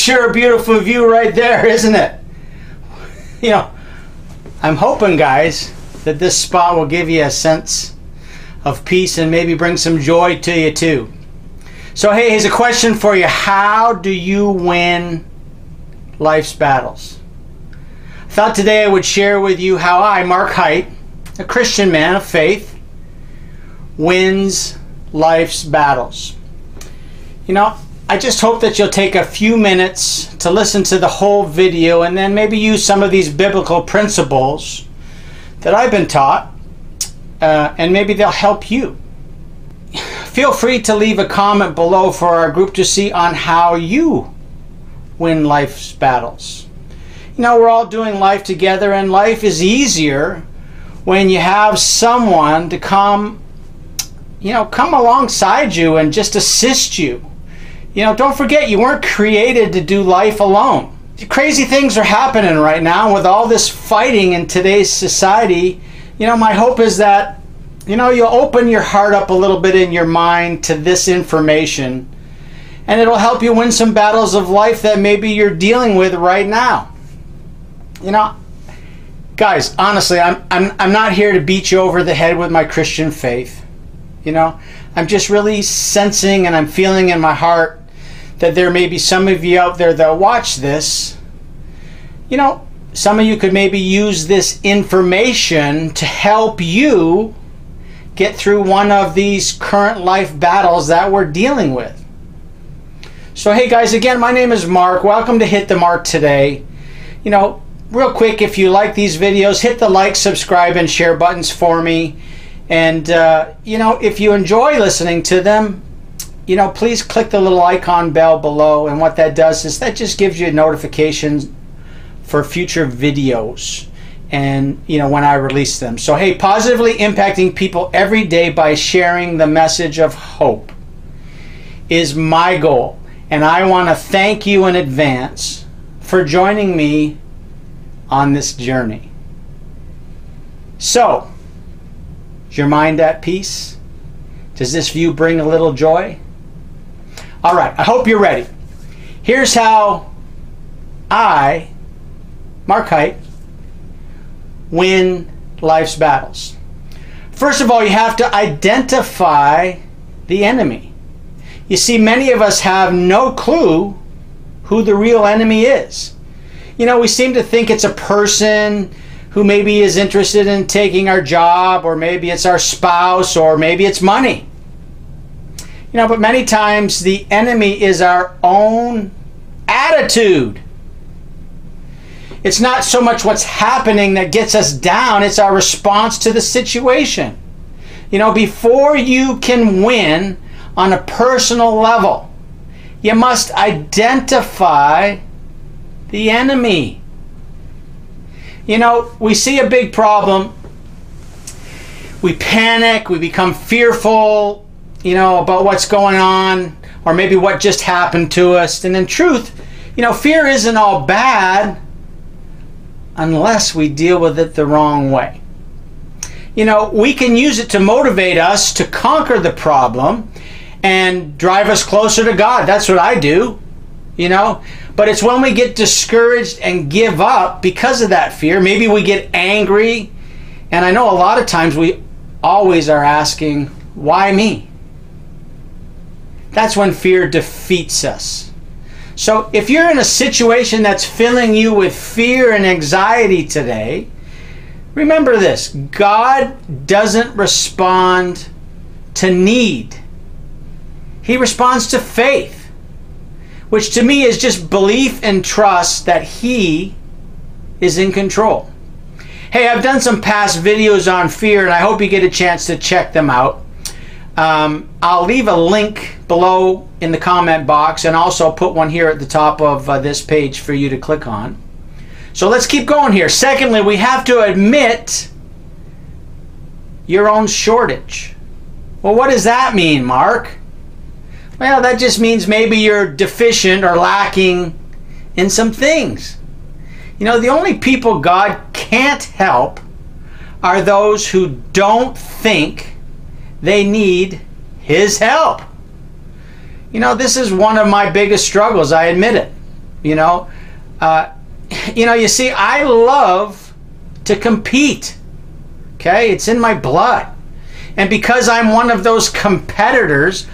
sure a beautiful view right there, isn't it? You know, I'm hoping, guys, that this spot will give you a sense of peace and maybe bring some joy to you too. So, hey, here's a question for you How do you win life's battles? I thought today I would share with you how I, Mark Height, a Christian man of faith, wins life's battles. You know, I just hope that you'll take a few minutes to listen to the whole video and then maybe use some of these biblical principles that I've been taught, uh, and maybe they'll help you. Feel free to leave a comment below for our group to see on how you win life's battles. You know, we're all doing life together, and life is easier when you have someone to come, you know, come alongside you and just assist you. You know, don't forget you weren't created to do life alone. Crazy things are happening right now with all this fighting in today's society. You know, my hope is that, you know, you'll open your heart up a little bit in your mind to this information and it'll help you win some battles of life that maybe you're dealing with right now. You know, guys, honestly, I'm, I'm, I'm not here to beat you over the head with my Christian faith. You know, I'm just really sensing and I'm feeling in my heart that there may be some of you out there that watch this. You know, some of you could maybe use this information to help you get through one of these current life battles that we're dealing with. So, hey guys, again, my name is Mark. Welcome to Hit the Mark today. You know, real quick, if you like these videos, hit the like, subscribe, and share buttons for me. And, uh, you know, if you enjoy listening to them, you know, please click the little icon bell below. And what that does is that just gives you notifications for future videos and, you know, when I release them. So, hey, positively impacting people every day by sharing the message of hope is my goal. And I want to thank you in advance for joining me on this journey. So, is your mind at peace? Does this view bring a little joy? All right, I hope you're ready. Here's how I, Mark Height, win life's battles. First of all, you have to identify the enemy. You see, many of us have no clue who the real enemy is. You know, we seem to think it's a person who maybe is interested in taking our job, or maybe it's our spouse, or maybe it's money. You know, but many times the enemy is our own attitude. It's not so much what's happening that gets us down, it's our response to the situation. You know, before you can win on a personal level, you must identify the enemy. You know, we see a big problem. We panic, we become fearful, you know, about what's going on or maybe what just happened to us. And in truth, you know, fear isn't all bad unless we deal with it the wrong way. You know, we can use it to motivate us to conquer the problem and drive us closer to God. That's what I do, you know. But it's when we get discouraged and give up because of that fear. Maybe we get angry. And I know a lot of times we always are asking, why me? That's when fear defeats us. So if you're in a situation that's filling you with fear and anxiety today, remember this God doesn't respond to need, He responds to faith, which to me is just belief and trust that He is in control. Hey, I've done some past videos on fear, and I hope you get a chance to check them out. Um, I'll leave a link below in the comment box and also put one here at the top of uh, this page for you to click on. So let's keep going here. Secondly, we have to admit your own shortage. Well, what does that mean, Mark? Well, that just means maybe you're deficient or lacking in some things. You know, the only people God can't help are those who don't think they need His help. You know, this is one of my biggest struggles, I admit it. You know, uh, you know, you see, I love to compete. Okay, it's in my blood. And because I'm one of those competitors,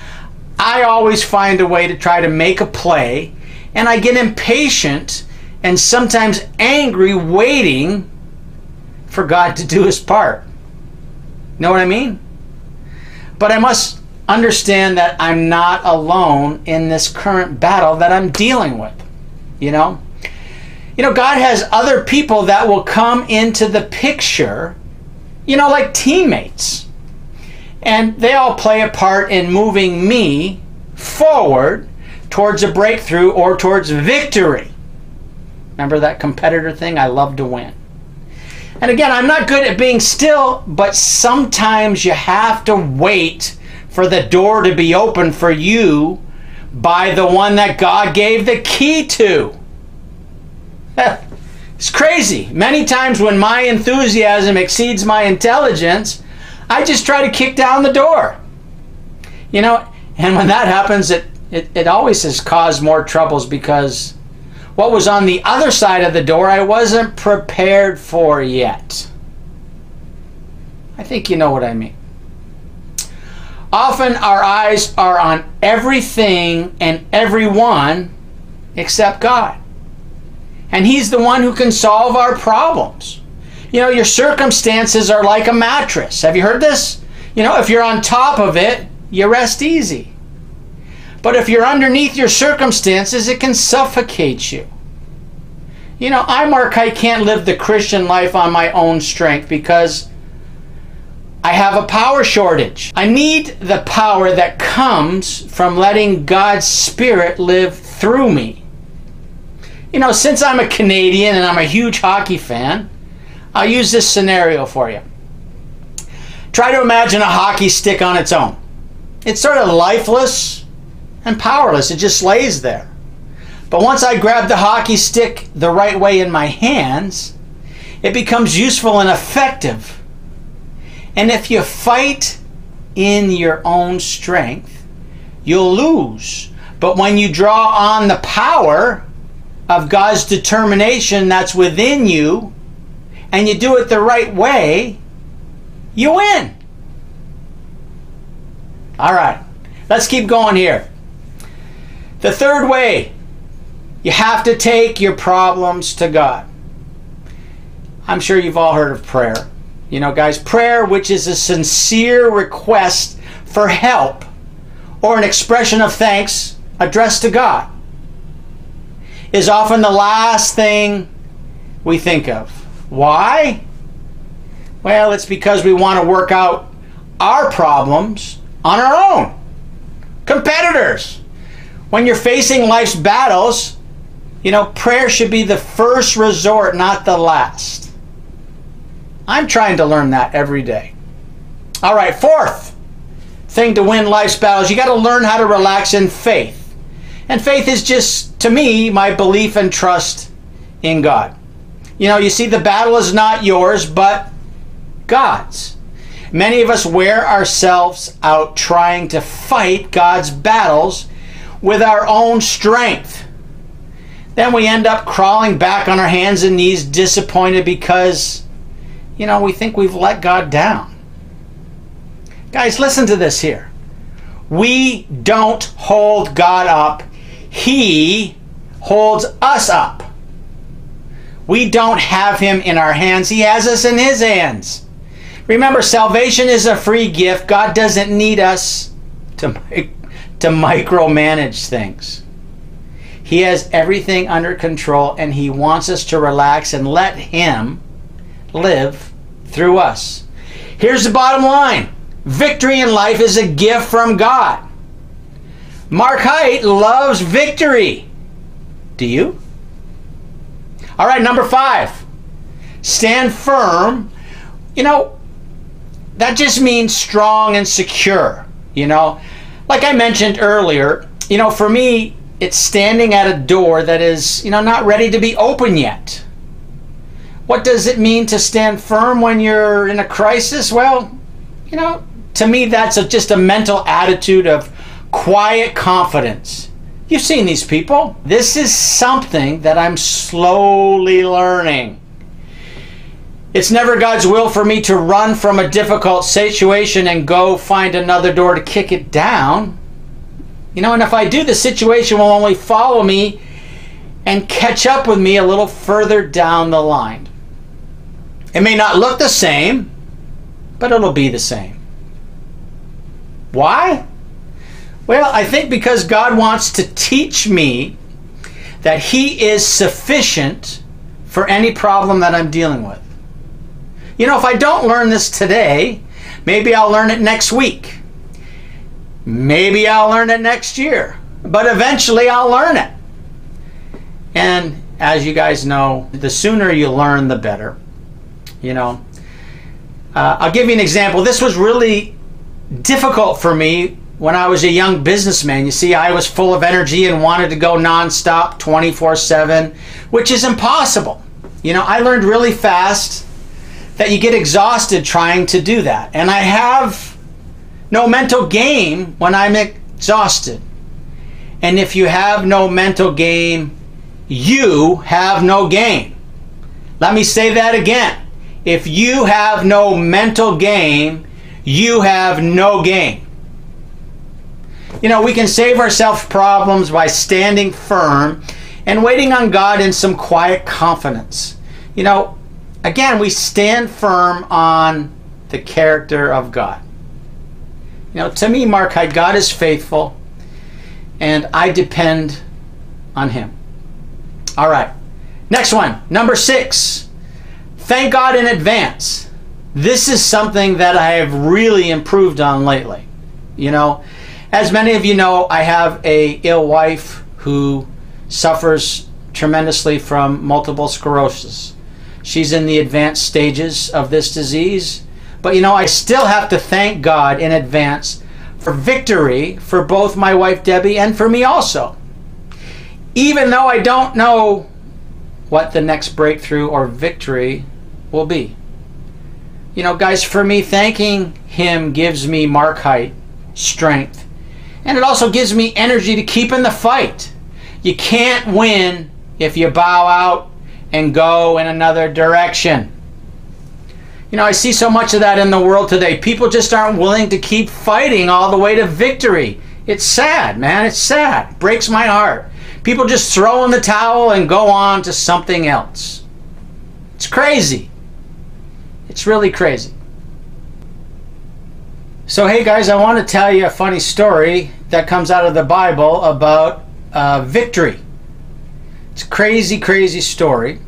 I always find a way to try to make a play, and I get impatient and sometimes angry waiting for God to do his part. Know what I mean? But I must understand that I'm not alone in this current battle that I'm dealing with. You know? You know, God has other people that will come into the picture, you know, like teammates. And they all play a part in moving me forward towards a breakthrough or towards victory. Remember that competitor thing? I love to win. And again, I'm not good at being still, but sometimes you have to wait for the door to be open for you by the one that God gave the key to. it's crazy. Many times when my enthusiasm exceeds my intelligence, I just try to kick down the door. You know, and when that happens, it, it, it always has caused more troubles because what was on the other side of the door I wasn't prepared for yet. I think you know what I mean. Often our eyes are on everything and everyone except God. And He's the one who can solve our problems. You know, your circumstances are like a mattress. Have you heard this? You know, if you're on top of it, you rest easy. But if you're underneath your circumstances, it can suffocate you. You know, I, Mark, I can't live the Christian life on my own strength because I have a power shortage. I need the power that comes from letting God's Spirit live through me. You know, since I'm a Canadian and I'm a huge hockey fan, I'll use this scenario for you. Try to imagine a hockey stick on its own. It's sort of lifeless, and powerless. It just lays there. But once I grab the hockey stick the right way in my hands, it becomes useful and effective. And if you fight in your own strength, you'll lose. But when you draw on the power of God's determination that's within you, and you do it the right way, you win. All right, let's keep going here. The third way, you have to take your problems to God. I'm sure you've all heard of prayer. You know, guys, prayer, which is a sincere request for help or an expression of thanks addressed to God, is often the last thing we think of. Why? Well, it's because we want to work out our problems on our own. Competitors. When you're facing life's battles, you know, prayer should be the first resort, not the last. I'm trying to learn that every day. All right, fourth thing to win life's battles, you got to learn how to relax in faith. And faith is just, to me, my belief and trust in God. You know, you see, the battle is not yours, but God's. Many of us wear ourselves out trying to fight God's battles with our own strength. Then we end up crawling back on our hands and knees, disappointed because, you know, we think we've let God down. Guys, listen to this here. We don't hold God up, He holds us up. We don't have Him in our hands, He has us in His hands. Remember, salvation is a free gift. God doesn't need us to make to micromanage things. He has everything under control and he wants us to relax and let him live through us. Here's the bottom line victory in life is a gift from God. Mark Height loves victory. Do you? All right, number five stand firm. You know, that just means strong and secure. You know, like I mentioned earlier, you know, for me, it's standing at a door that is, you know, not ready to be open yet. What does it mean to stand firm when you're in a crisis? Well, you know, to me, that's a, just a mental attitude of quiet confidence You've seen these people. This is something that I'm slowly learning. It's never God's will for me to run from a difficult situation and go find another door to kick it down. You know, and if I do, the situation will only follow me and catch up with me a little further down the line. It may not look the same, but it'll be the same. Why? Well, I think because God wants to teach me that He is sufficient for any problem that I'm dealing with. You know, if I don't learn this today, maybe I'll learn it next week. Maybe I'll learn it next year. But eventually I'll learn it. And as you guys know, the sooner you learn, the better. You know, uh, I'll give you an example. This was really difficult for me when I was a young businessman. You see, I was full of energy and wanted to go nonstop 24 7, which is impossible. You know, I learned really fast that you get exhausted trying to do that. And I have no mental game when I'm exhausted. And if you have no mental game, you have no game. Let me say that again. If you have no mental game, you have no game. You know, we can save ourselves problems by standing firm and waiting on God in some quiet confidence. You know, again, we stand firm on the character of God. You know, to me, Mark Hyde, God is faithful, and I depend on Him. All right, next one, number six. Thank God in advance. This is something that I have really improved on lately. You know, as many of you know, I have a ill wife who suffers tremendously from multiple sclerosis. She's in the advanced stages of this disease. But you know, I still have to thank God in advance for victory for both my wife Debbie and for me also. Even though I don't know what the next breakthrough or victory will be. You know, guys, for me, thanking Him gives me mark height, strength, and it also gives me energy to keep in the fight. You can't win if you bow out and go in another direction. You know, I see so much of that in the world today. People just aren't willing to keep fighting all the way to victory. It's sad, man. It's sad. breaks my heart. People just throw in the towel and go on to something else. It's crazy. It's really crazy. So, hey guys, I want to tell you a funny story that comes out of the Bible about uh, victory. It's a crazy, crazy story.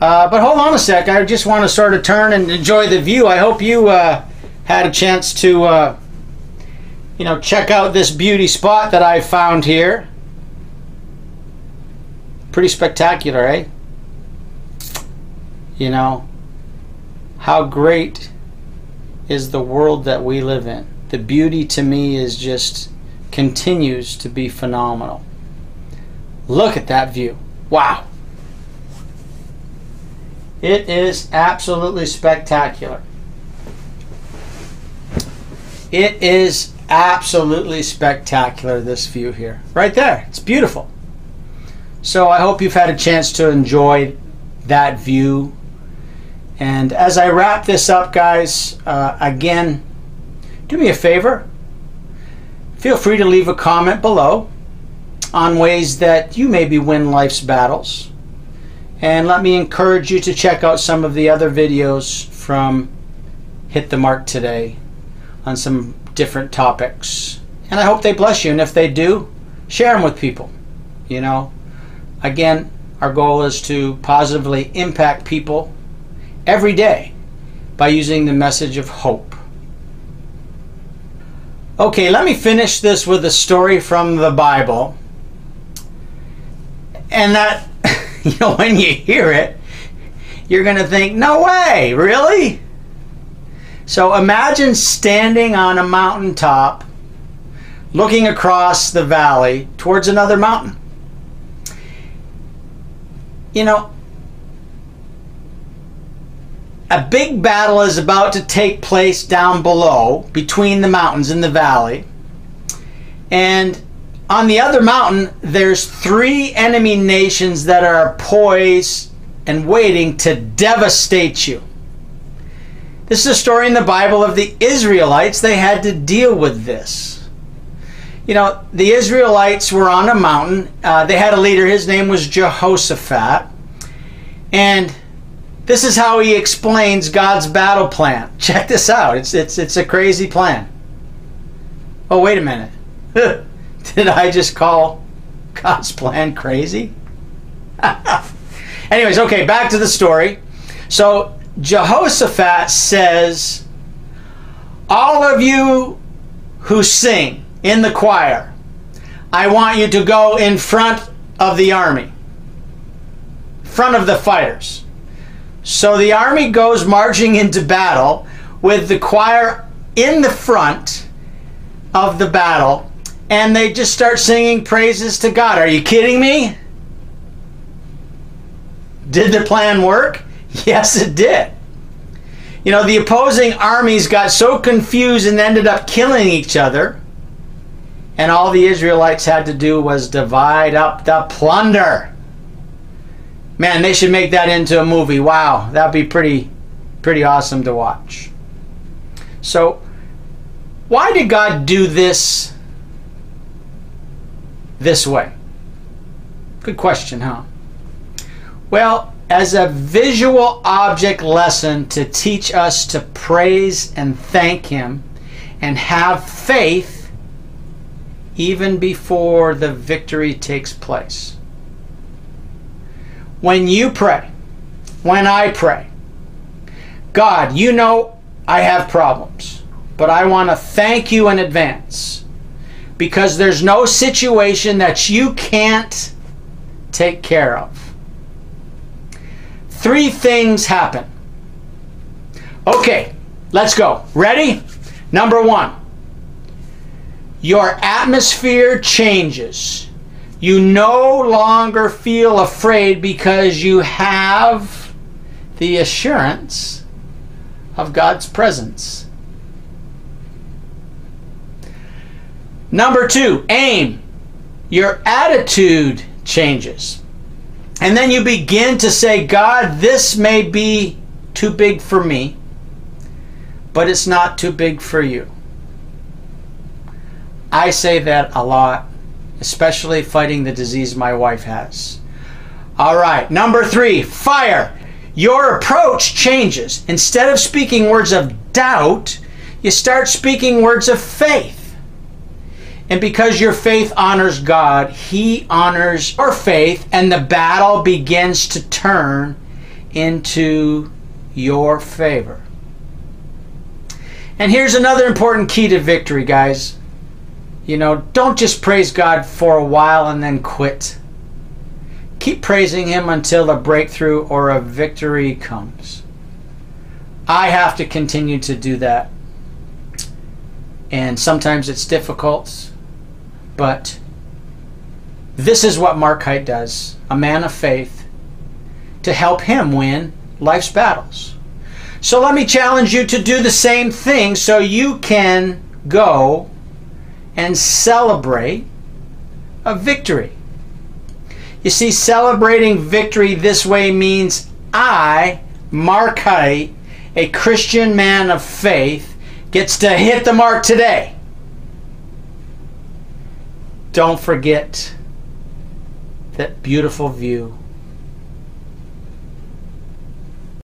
Uh, but hold on a sec. I just want to sort of turn and enjoy the view. I hope you uh, had a chance to, uh, you know, check out this beauty spot that I found here. Pretty spectacular, eh? You know, how great is the world that we live in. The beauty to me is just continues to be phenomenal. Look at that view. Wow. It is absolutely spectacular. It is absolutely spectacular, this view here. Right there. It's beautiful. So I hope you've had a chance to enjoy that view and as I wrap this up, guys, uh, again, do me a favor. Feel free to leave a comment below on ways that you maybe win life's battles. And let me encourage you to check out some of the other videos from Hit the Mark today on some different topics. And I hope they bless you. And if they do, share them with people. You know, again, our goal is to positively impact people every day by using the message of hope. Okay, let me finish this with a story from the Bible. And that, you know, when you hear it, you're going to think, no way, really? So imagine standing on a mountaintop looking across the valley towards another mountain. You know, a big battle is about to take place down below between the mountains in the valley. And on the other mountain, there's three enemy nations that are poised and waiting to devastate you. This is a story in the Bible of the Israelites. They had to deal with this. You know, the Israelites were on a mountain. Uh, they had a leader. His name was Jehoshaphat. And this is how he explains God's battle plan. Check this out. It's, it's, it's a crazy plan. Oh, wait a minute. Did I just call God's plan crazy? Anyways, okay, back to the story. So Jehoshaphat says, All of you who sing in the choir, I want you to go in front of the army, front of the fighters. So the army goes marching into battle with the choir in the front of the battle, and they just start singing praises to God. Are you kidding me? Did the plan work? Yes, it did. You know, the opposing armies got so confused and ended up killing each other. And all the Israelites had to do was divide up the plunder. Man, they should make that into a movie. Wow, that'd be pretty pretty awesome to watch. So, why did God do this this way? Good question, huh? Well, as a visual object lesson to teach us to praise and thank Him and have faith even before the victory takes place. When you pray, when I pray, God, you know I have problems, but I want to thank you in advance because there's no situation that you can't take care of three things happen. Okay, let's go. Ready? Number one, your atmosphere changes. You no longer feel afraid because you have the assurance of God's presence. Number two, aim. Your attitude changes. And then you begin to say, God, this may be too big for me, but it's not too big for you. I say that a lot, especially fighting the disease my wife has. All right, number three, fire. Your approach changes. Instead of speaking words of doubt, you start speaking words of faith. And because your faith honors God, He honors your faith, and the battle begins to turn into your favor. And here's another important key to victory, guys. You know, don't just praise God for a while and then quit. Keep praising Him until a breakthrough or a victory comes. I have to continue to do that. And sometimes it's difficult but this is what Mark Hite does, a man of faith, to help him win life's battles. So let me challenge you to do the same thing so you can go and celebrate a victory. You see, celebrating victory this way means I, Mark Hite, a Christian man of faith, gets to hit the mark today don't forget that beautiful view